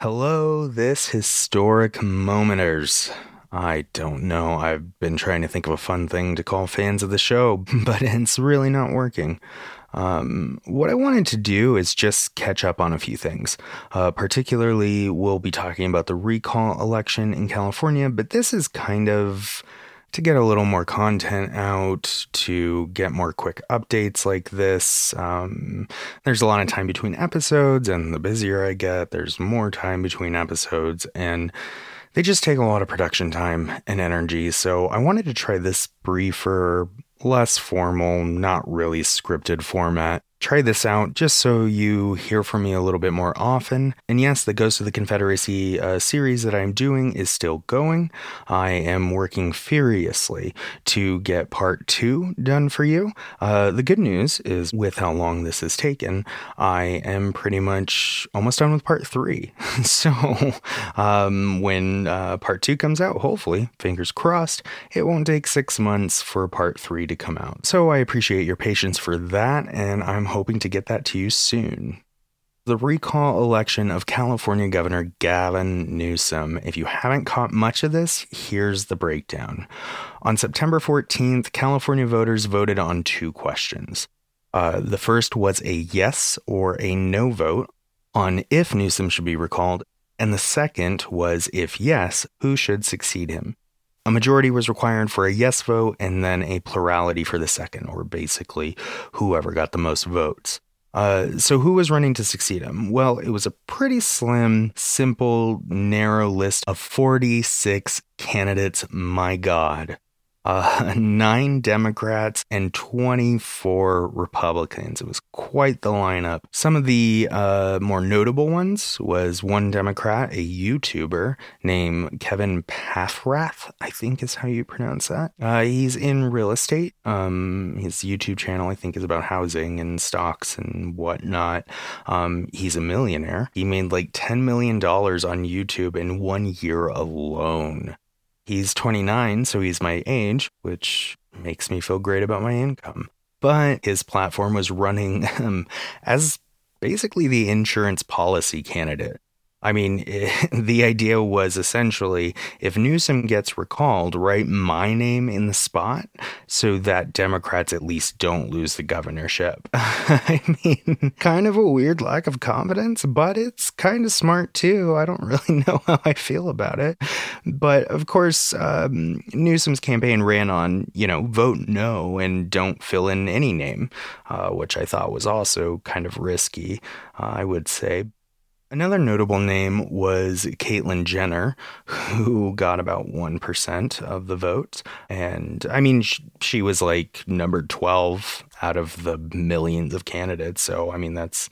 Hello, this historic momenters. I don't know. I've been trying to think of a fun thing to call fans of the show, but it's really not working. Um, what I wanted to do is just catch up on a few things. Uh, particularly, we'll be talking about the recall election in California, but this is kind of to get a little more content out, to get more quick updates like this. Um, there's a lot of time between episodes, and the busier I get, there's more time between episodes, and they just take a lot of production time and energy. So I wanted to try this briefer, less formal, not really scripted format try this out just so you hear from me a little bit more often. And yes, the Ghost of the Confederacy uh, series that I'm doing is still going. I am working furiously to get part two done for you. Uh, the good news is, with how long this has taken, I am pretty much almost done with part three. so um, when uh, part two comes out, hopefully, fingers crossed, it won't take six months for part three to come out. So I appreciate your patience for that, and I'm hoping to get that to you soon. The recall election of California Governor Gavin Newsom. If you haven't caught much of this, here's the breakdown. On September 14th, California voters voted on two questions. Uh, the first was a yes or a no vote on if Newsom should be recalled, and the second was if yes, who should succeed him. A majority was required for a yes vote and then a plurality for the second, or basically whoever got the most votes. Uh, so, who was running to succeed him? Well, it was a pretty slim, simple, narrow list of 46 candidates. My God uh, nine Democrats and 24 Republicans. It was quite the lineup. Some of the uh, more notable ones was one Democrat, a YouTuber named Kevin Paffrath, I think is how you pronounce that. Uh, he's in real estate. Um, his YouTube channel, I think, is about housing and stocks and whatnot. Um, he's a millionaire. He made like $10 million on YouTube in one year alone. He's 29, so he's my age, which makes me feel great about my income. But his platform was running um, as basically the insurance policy candidate. I mean, the idea was essentially if Newsom gets recalled, write my name in the spot so that Democrats at least don't lose the governorship. I mean, kind of a weird lack of confidence, but it's kind of smart too. I don't really know how I feel about it. But of course, um, Newsom's campaign ran on, you know, vote no and don't fill in any name, uh, which I thought was also kind of risky, uh, I would say. Another notable name was Caitlyn Jenner, who got about 1% of the vote. And I mean, she was like number 12 out of the millions of candidates. So, I mean, that's,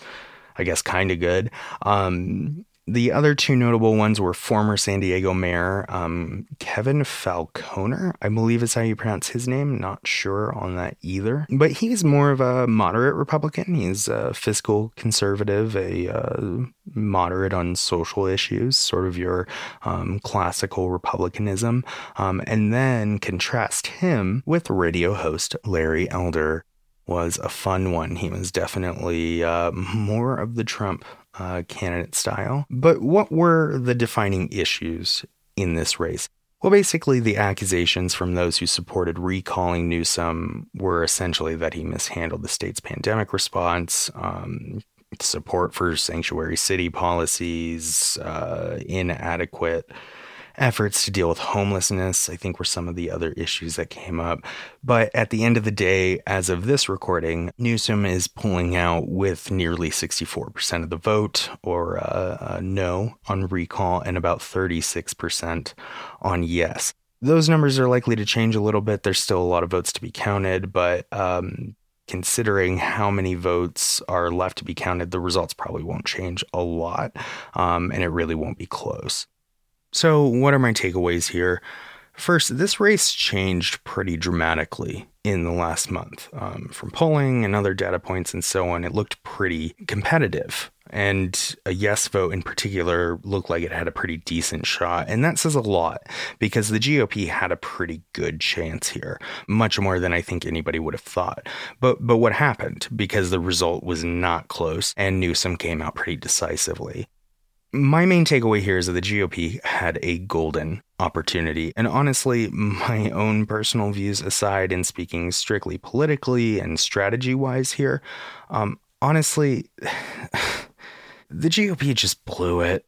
I guess, kind of good. Um, the other two notable ones were former San Diego Mayor um, Kevin Faulconer, I believe is how you pronounce his name. Not sure on that either. But he's more of a moderate Republican. He's a fiscal conservative, a uh, moderate on social issues, sort of your um, classical Republicanism. Um, and then contrast him with radio host Larry Elder was a fun one. He was definitely uh, more of the Trump uh, candidate style. But what were the defining issues in this race? Well, basically, the accusations from those who supported recalling Newsom were essentially that he mishandled the state's pandemic response, um, support for sanctuary city policies, uh, inadequate efforts to deal with homelessness, I think were some of the other issues that came up. But at the end of the day, as of this recording, Newsom is pulling out with nearly 64% of the vote, or uh, uh, no on recall, and about 36% on yes. Those numbers are likely to change a little bit. There's still a lot of votes to be counted, but um, considering how many votes are left to be counted, the results probably won't change a lot, um, and it really won't be close. So, what are my takeaways here? First, this race changed pretty dramatically in the last month. Um, from polling and other data points and so on, it looked pretty competitive. And a yes vote in particular looked like it had a pretty decent shot. And that says a lot because the GOP had a pretty good chance here, much more than I think anybody would have thought. But, but what happened? Because the result was not close and Newsom came out pretty decisively. My main takeaway here is that the GOP had a golden opportunity. And honestly, my own personal views aside, and speaking strictly politically and strategy wise here, um, honestly, the GOP just blew it.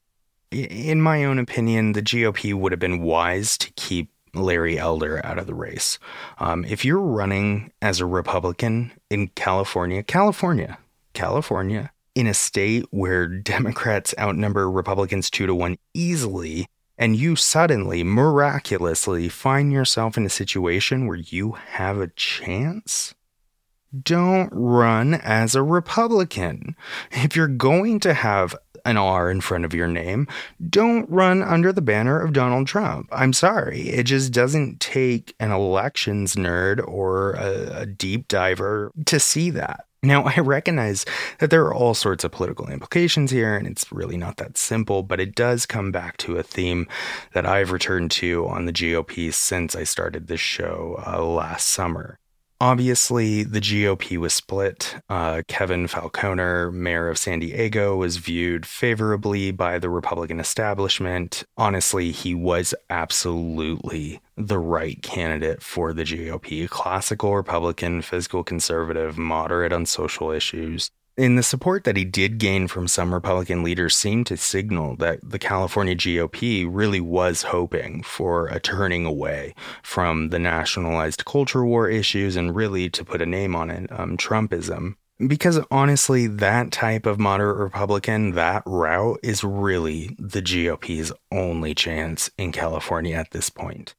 In my own opinion, the GOP would have been wise to keep Larry Elder out of the race. Um, if you're running as a Republican in California, California, California, in a state where Democrats outnumber Republicans two to one easily, and you suddenly, miraculously find yourself in a situation where you have a chance, don't run as a Republican. If you're going to have an R in front of your name, don't run under the banner of Donald Trump. I'm sorry. It just doesn't take an elections nerd or a, a deep diver to see that. Now, I recognize that there are all sorts of political implications here, and it's really not that simple, but it does come back to a theme that I've returned to on the GOP since I started this show uh, last summer. Obviously, the GOP was split. Uh, Kevin Faulconer, mayor of San Diego, was viewed favorably by the Republican establishment. Honestly, he was absolutely the right candidate for the GOP classical Republican, fiscal conservative, moderate on social issues. And the support that he did gain from some Republican leaders seemed to signal that the California GOP really was hoping for a turning away from the nationalized culture war issues and really, to put a name on it, um, Trumpism. Because honestly, that type of moderate Republican, that route is really the GOP's only chance in California at this point.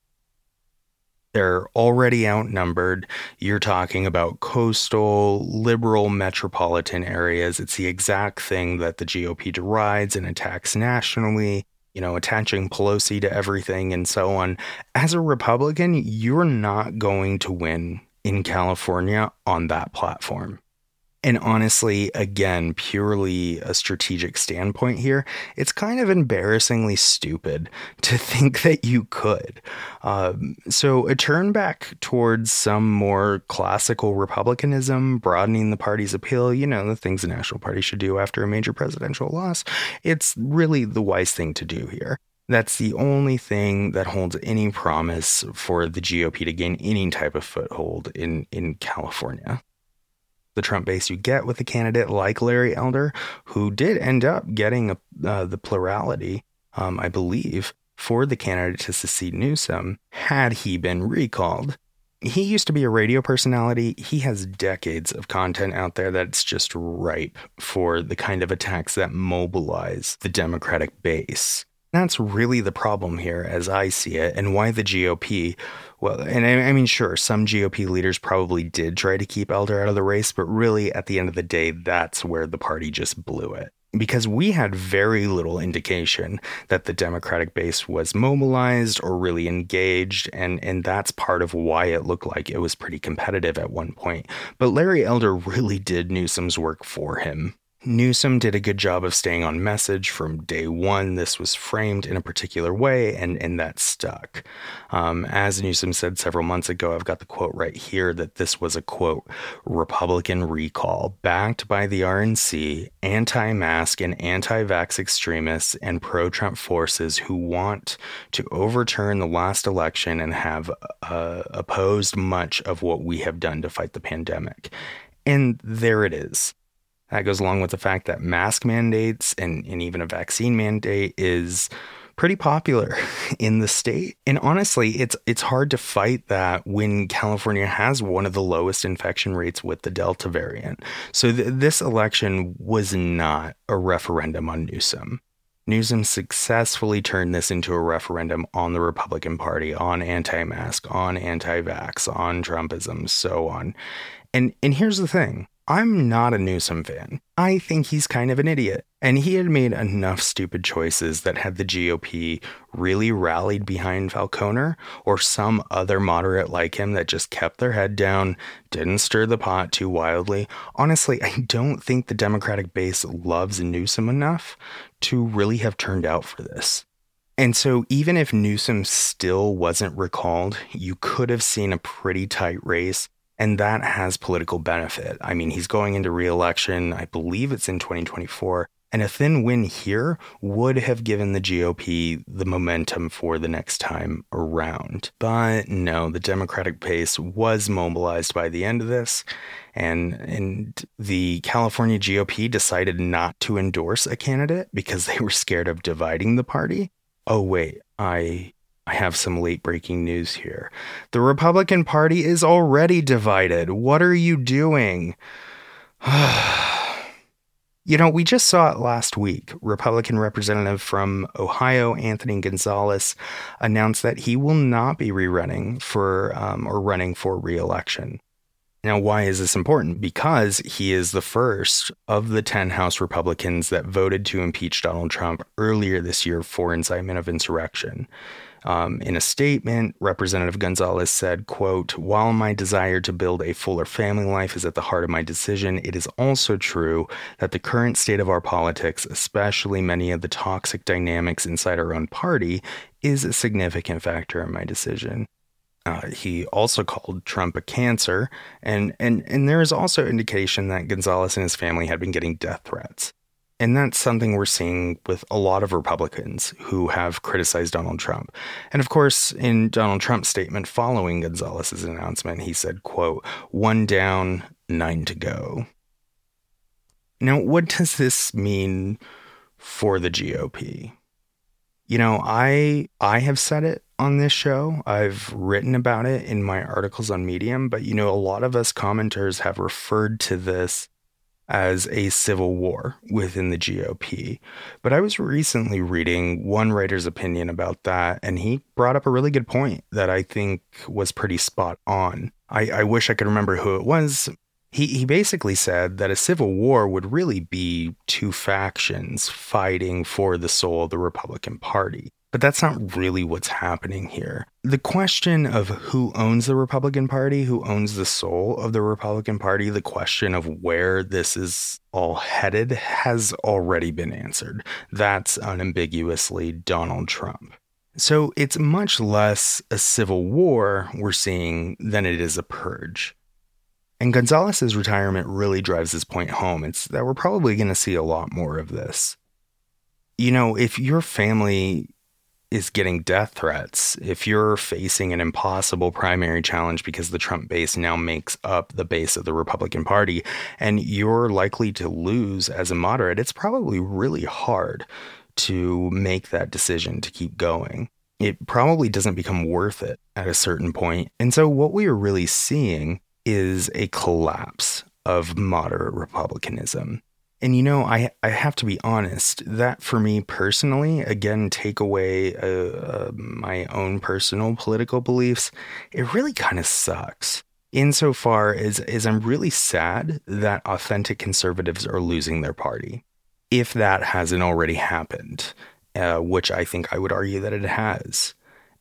They're already outnumbered. You're talking about coastal, liberal metropolitan areas. It's the exact thing that the GOP derides and attacks nationally, you know, attaching Pelosi to everything and so on. As a Republican, you're not going to win in California on that platform. And honestly, again, purely a strategic standpoint here, it's kind of embarrassingly stupid to think that you could. Um, so, a turn back towards some more classical republicanism, broadening the party's appeal, you know, the things the National Party should do after a major presidential loss, it's really the wise thing to do here. That's the only thing that holds any promise for the GOP to gain any type of foothold in, in California the Trump base you get with a candidate like Larry Elder, who did end up getting a, uh, the plurality, um, I believe, for the candidate to succeed Newsom had he been recalled. He used to be a radio personality. He has decades of content out there that's just ripe for the kind of attacks that mobilize the Democratic base. That's really the problem here, as I see it, and why the GOP. Well, and I, I, mean, sure, some GOP leaders probably did try to keep Elder out of the race, but really, at the end of the day, that's where the party just blew it. Because we had very little indication that the Democratic base was mobilized or really engaged, and, and that's part of why it looked like it was pretty competitive at one point. But Larry Elder really did Newsom's work for him. Newsom did a good job of staying on message from day one. This was framed in a particular way, and, and that stuck. Um, as Newsom said several months ago, I've got the quote right here that this was a quote, Republican recall backed by the RNC, anti mask and anti vax extremists, and pro Trump forces who want to overturn the last election and have uh, opposed much of what we have done to fight the pandemic. And there it is. That goes along with the fact that mask mandates and, and even a vaccine mandate is pretty popular in the state. And honestly, it's it's hard to fight that when California has one of the lowest infection rates with the Delta variant. So th- this election was not a referendum on Newsom. Newsom successfully turned this into a referendum on the Republican Party, on anti-mask, on anti-vax, on Trumpism, so on. And and here's the thing. I'm not a Newsom fan. I think he's kind of an idiot. And he had made enough stupid choices that had the GOP really rallied behind Faulconer or some other moderate like him that just kept their head down, didn't stir the pot too wildly. Honestly, I don't think the Democratic base loves Newsom enough to really have turned out for this. And so, even if Newsom still wasn't recalled, you could have seen a pretty tight race and that has political benefit. I mean, he's going into reelection. I believe it's in 2024. And a thin win here would have given the GOP the momentum for the next time around. But no, the Democratic base was mobilized by the end of this, and, and the California GOP decided not to endorse a candidate because they were scared of dividing the party. Oh, wait, I I have some late breaking news here. The Republican Party is already divided. What are you doing? you know, we just saw it last week. Republican representative from Ohio, Anthony Gonzalez, announced that he will not be rerunning for um, or running for reelection. Now, why is this important? Because he is the first of the 10 House Republicans that voted to impeach Donald Trump earlier this year for incitement of insurrection. Um, in a statement, Representative Gonzalez said, quote, While my desire to build a fuller family life is at the heart of my decision, it is also true that the current state of our politics, especially many of the toxic dynamics inside our own party, is a significant factor in my decision. Uh, he also called Trump a cancer, and, and, and there is also indication that Gonzalez and his family had been getting death threats. And that's something we're seeing with a lot of Republicans who have criticized Donald Trump. And of course, in Donald Trump's statement following Gonzalez's announcement, he said, quote, one down, nine to go. Now, what does this mean for the GOP? You know, I I have said it on this show. I've written about it in my articles on Medium, but you know, a lot of us commenters have referred to this as a civil war within the GOP. But I was recently reading one writer's opinion about that, and he brought up a really good point that I think was pretty spot on. I, I wish I could remember who it was. He, he basically said that a civil war would really be two factions fighting for the soul of the Republican Party. But that's not really what's happening here. The question of who owns the Republican Party, who owns the soul of the Republican Party, the question of where this is all headed has already been answered. That's unambiguously Donald Trump. So it's much less a civil war we're seeing than it is a purge. And Gonzalez's retirement really drives this point home. It's that we're probably going to see a lot more of this. You know, if your family is getting death threats, if you're facing an impossible primary challenge because the Trump base now makes up the base of the Republican Party and you're likely to lose as a moderate, it's probably really hard to make that decision to keep going. It probably doesn't become worth it at a certain point. And so, what we are really seeing is a collapse of moderate republicanism. And you know, I I have to be honest. That for me personally, again, take away uh, uh, my own personal political beliefs. It really kind of sucks. Insofar as as I'm really sad that authentic conservatives are losing their party, if that hasn't already happened, uh, which I think I would argue that it has.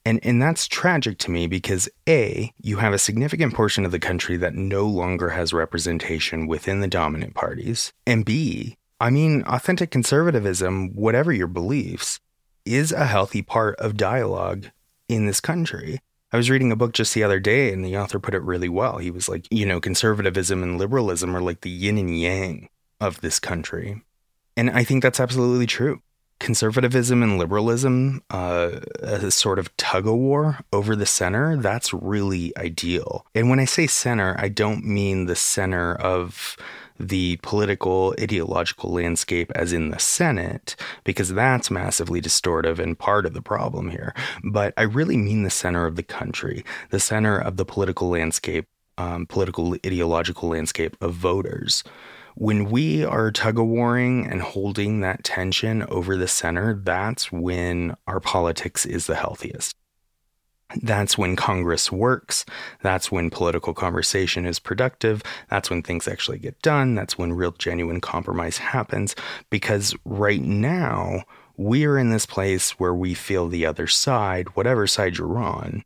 And, and that's tragic to me because A, you have a significant portion of the country that no longer has representation within the dominant parties. And B, I mean, authentic conservatism, whatever your beliefs, is a healthy part of dialogue in this country. I was reading a book just the other day, and the author put it really well. He was like, you know, conservatism and liberalism are like the yin and yang of this country. And I think that's absolutely true conservatism and liberalism, uh, a sort of tug of war over the center, that's really ideal. And when I say center, I don't mean the center of the political ideological landscape as in the Senate, because that's massively distortive and part of the problem here. But I really mean the center of the country, the center of the political landscape, um, political ideological landscape of voters when we are tug of warring and holding that tension over the center, that's when our politics is the healthiest. That's when Congress works. That's when political conversation is productive. That's when things actually get done. That's when real, genuine compromise happens. Because right now, we're in this place where we feel the other side, whatever side you're on,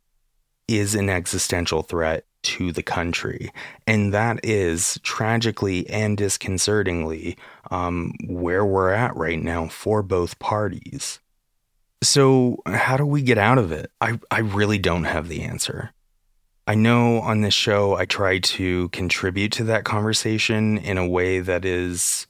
is an existential threat to the country. And that is tragically and disconcertingly um, where we're at right now for both parties. So, how do we get out of it? I, I really don't have the answer. I know on this show I try to contribute to that conversation in a way that is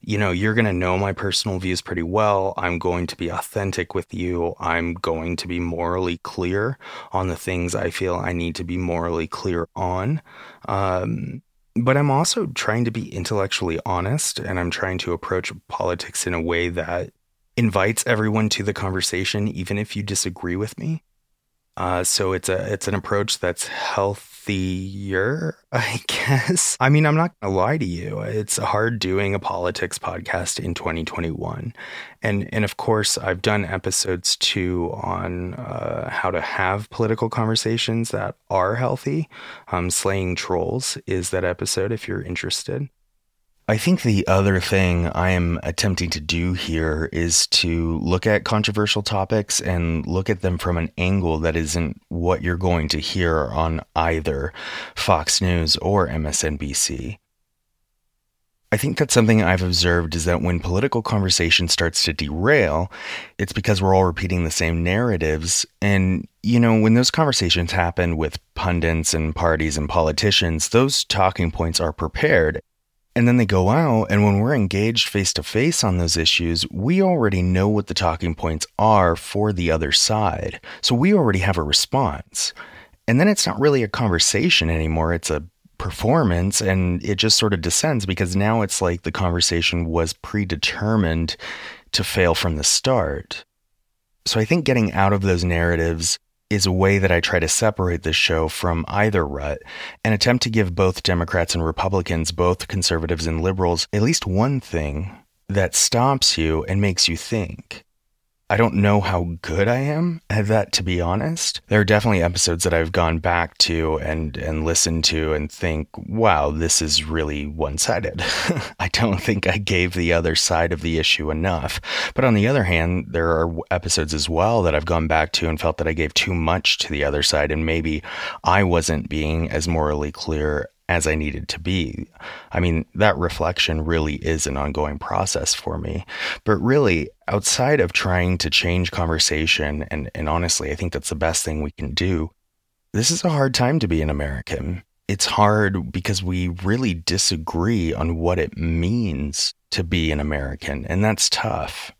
you know, you're going to know my personal views pretty well. I'm going to be authentic with you. I'm going to be morally clear on the things I feel I need to be morally clear on. Um, but I'm also trying to be intellectually honest and I'm trying to approach politics in a way that invites everyone to the conversation, even if you disagree with me. Uh, so it's a it's an approach that's healthier, I guess. I mean, I'm not gonna lie to you. It's hard doing a politics podcast in 2021, and and of course, I've done episodes too on uh, how to have political conversations that are healthy. Um, Slaying trolls is that episode if you're interested. I think the other thing I am attempting to do here is to look at controversial topics and look at them from an angle that isn't what you're going to hear on either Fox News or MSNBC. I think that's something I've observed is that when political conversation starts to derail, it's because we're all repeating the same narratives. And, you know, when those conversations happen with pundits and parties and politicians, those talking points are prepared and then they go out, and when we're engaged face to face on those issues, we already know what the talking points are for the other side. So we already have a response. And then it's not really a conversation anymore, it's a performance, and it just sort of descends because now it's like the conversation was predetermined to fail from the start. So I think getting out of those narratives is a way that I try to separate this show from either rut and attempt to give both Democrats and Republicans, both conservatives and liberals, at least one thing that stops you and makes you think. I don't know how good I am at that, to be honest. There are definitely episodes that I've gone back to and, and listened to and think, wow, this is really one sided. I don't think I gave the other side of the issue enough. But on the other hand, there are episodes as well that I've gone back to and felt that I gave too much to the other side. And maybe I wasn't being as morally clear as I needed to be. I mean, that reflection really is an ongoing process for me. But really, outside of trying to change conversation, and, and honestly, I think that's the best thing we can do, this is a hard time to be an American. It's hard because we really disagree on what it means to be an American, and that's tough.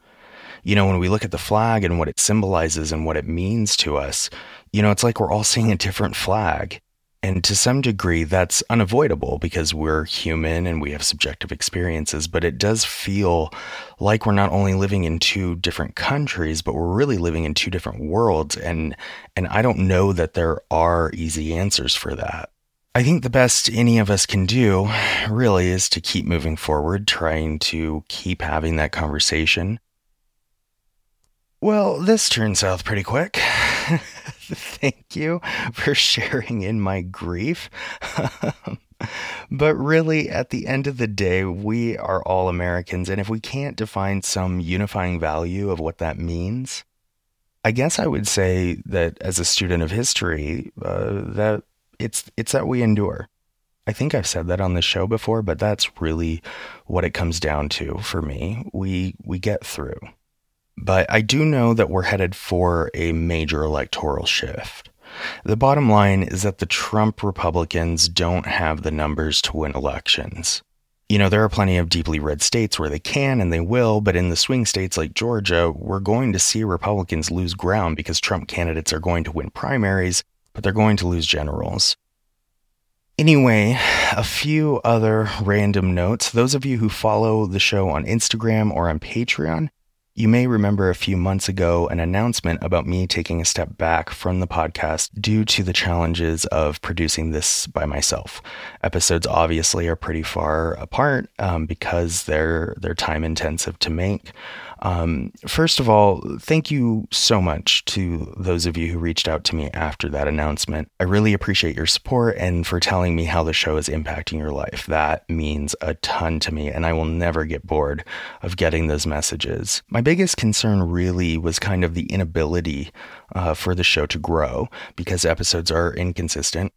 You know, when we look at the flag and what it symbolizes and what it means to us, you know, it's like we're all seeing a different flag. And to some degree, that's unavoidable because we're human and we have subjective experiences. But it does feel like we're not only living in two different countries, but we're really living in two different worlds. And, and I don't know that there are easy answers for that. I think the best any of us can do really is to keep moving forward, trying to keep having that conversation. Well, this turned south pretty quick. Thank you for sharing in my grief. but really, at the end of the day, we are all Americans. And if we can't define some unifying value of what that means, I guess I would say that as a student of history, uh, that it's it's that we endure. I think I've said that on the show before, but that's really what it comes down to for me. We we get through. But I do know that we're headed for a major electoral shift. The bottom line is that the Trump Republicans don't have the numbers to win elections. You know, there are plenty of deeply red states where they can and they will, but in the swing states like Georgia, we're going to see Republicans lose ground because Trump candidates are going to win primaries, but they're going to lose generals. Anyway, a few other random notes. Those of you who follow the show on Instagram or on Patreon, you may remember a few months ago an announcement about me taking a step back from the podcast due to the challenges of producing this by myself. Episodes obviously are pretty far apart um, because they're they're time intensive to make. Um, first of all, thank you so much to those of you who reached out to me after that announcement. I really appreciate your support and for telling me how the show is impacting your life. That means a ton to me, and I will never get bored of getting those messages. My biggest concern really was kind of the inability uh, for the show to grow because episodes are inconsistent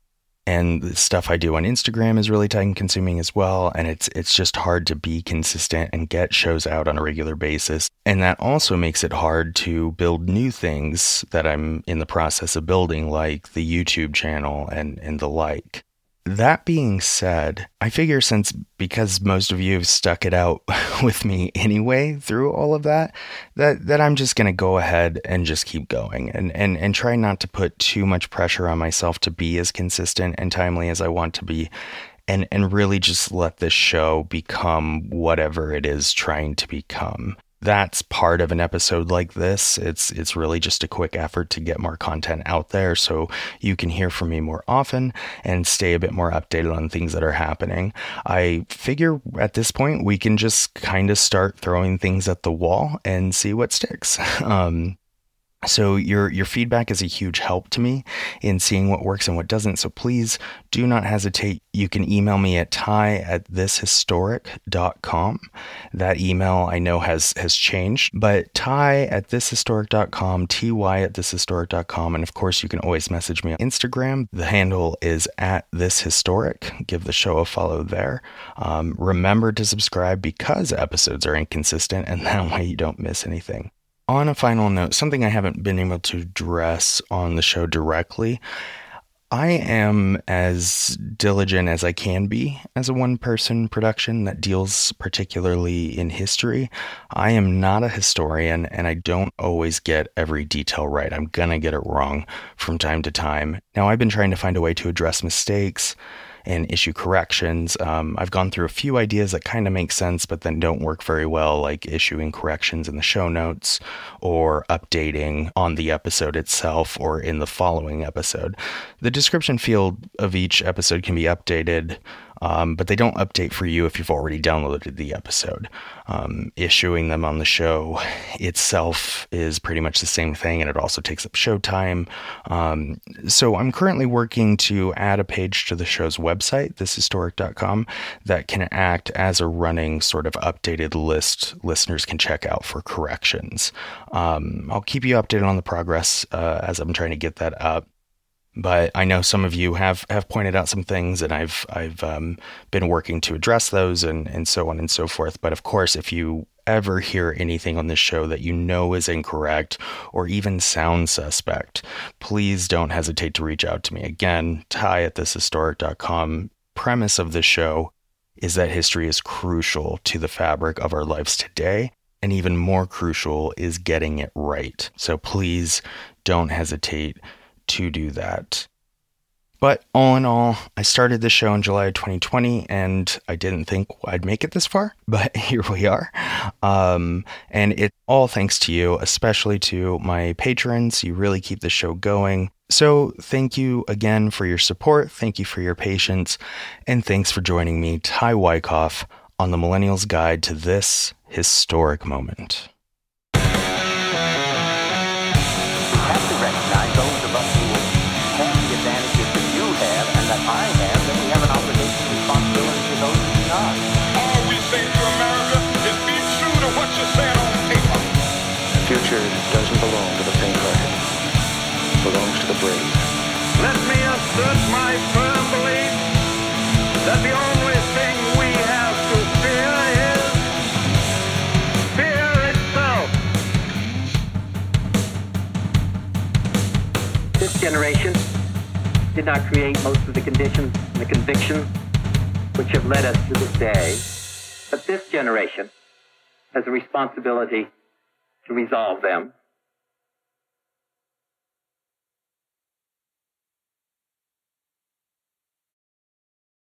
and the stuff I do on Instagram is really time consuming as well and it's it's just hard to be consistent and get shows out on a regular basis. And that also makes it hard to build new things that I'm in the process of building like the YouTube channel and and the like That being said, I figure since because most of you have stuck it out with me anyway through all of that, that that I'm just gonna go ahead and just keep going and, and, and try not to put too much pressure on myself to be as consistent and timely as I want to be and and really just let this show become whatever it is trying to become that's part of an episode like this. It's it's really just a quick effort to get more content out there so you can hear from me more often and stay a bit more updated on things that are happening. I figure at this point we can just kind of start throwing things at the wall and see what sticks. Um, so your your feedback is a huge help to me in seeing what works and what doesn't. So please do not hesitate. You can email me at ty at thishistoric.com. That email I know has has changed, but ty at thishistoric.com, ty at thishistoric.com, and of course you can always message me on Instagram. The handle is at thishistoric. Give the show a follow there. Um, remember to subscribe because episodes are inconsistent, and that way you don't miss anything on a final note, something I haven't been able to address on the show directly. I am as diligent as I can be as a one person production that deals particularly in history. I am not a historian and I don't always get every detail right. I'm going to get it wrong from time to time. Now, I've been trying to find a way to address mistakes and issue corrections. Um, I've gone through a few ideas that kind of make sense, but then don't work very well, like issuing corrections in the show notes or updating on the episode itself or in the following episode. The description field of each episode can be updated um, but they don't update for you if you've already downloaded the episode. Um, issuing them on the show itself is pretty much the same thing, and it also takes up show time. Um, so I'm currently working to add a page to the show's website, thishistoric.com, that can act as a running sort of updated list listeners can check out for corrections. Um, I'll keep you updated on the progress uh, as I'm trying to get that up but I know some of you have have pointed out some things, and I've I've um, been working to address those, and and so on and so forth. But of course, if you ever hear anything on this show that you know is incorrect or even sounds suspect, please don't hesitate to reach out to me. Again, ty at thishistoric.com. Premise of the show is that history is crucial to the fabric of our lives today. And even more crucial is getting it right. So please don't hesitate to do that. But all in all, I started the show in July 2020 and I didn't think I'd make it this far, but here we are. Um, and it all thanks to you, especially to my patrons. You really keep the show going. So thank you again for your support. Thank you for your patience. And thanks for joining me, Ty Wycoff, on the Millennials Guide to this historic moment. Not create most of the conditions and the convictions which have led us to this day, but this generation has a responsibility to resolve them.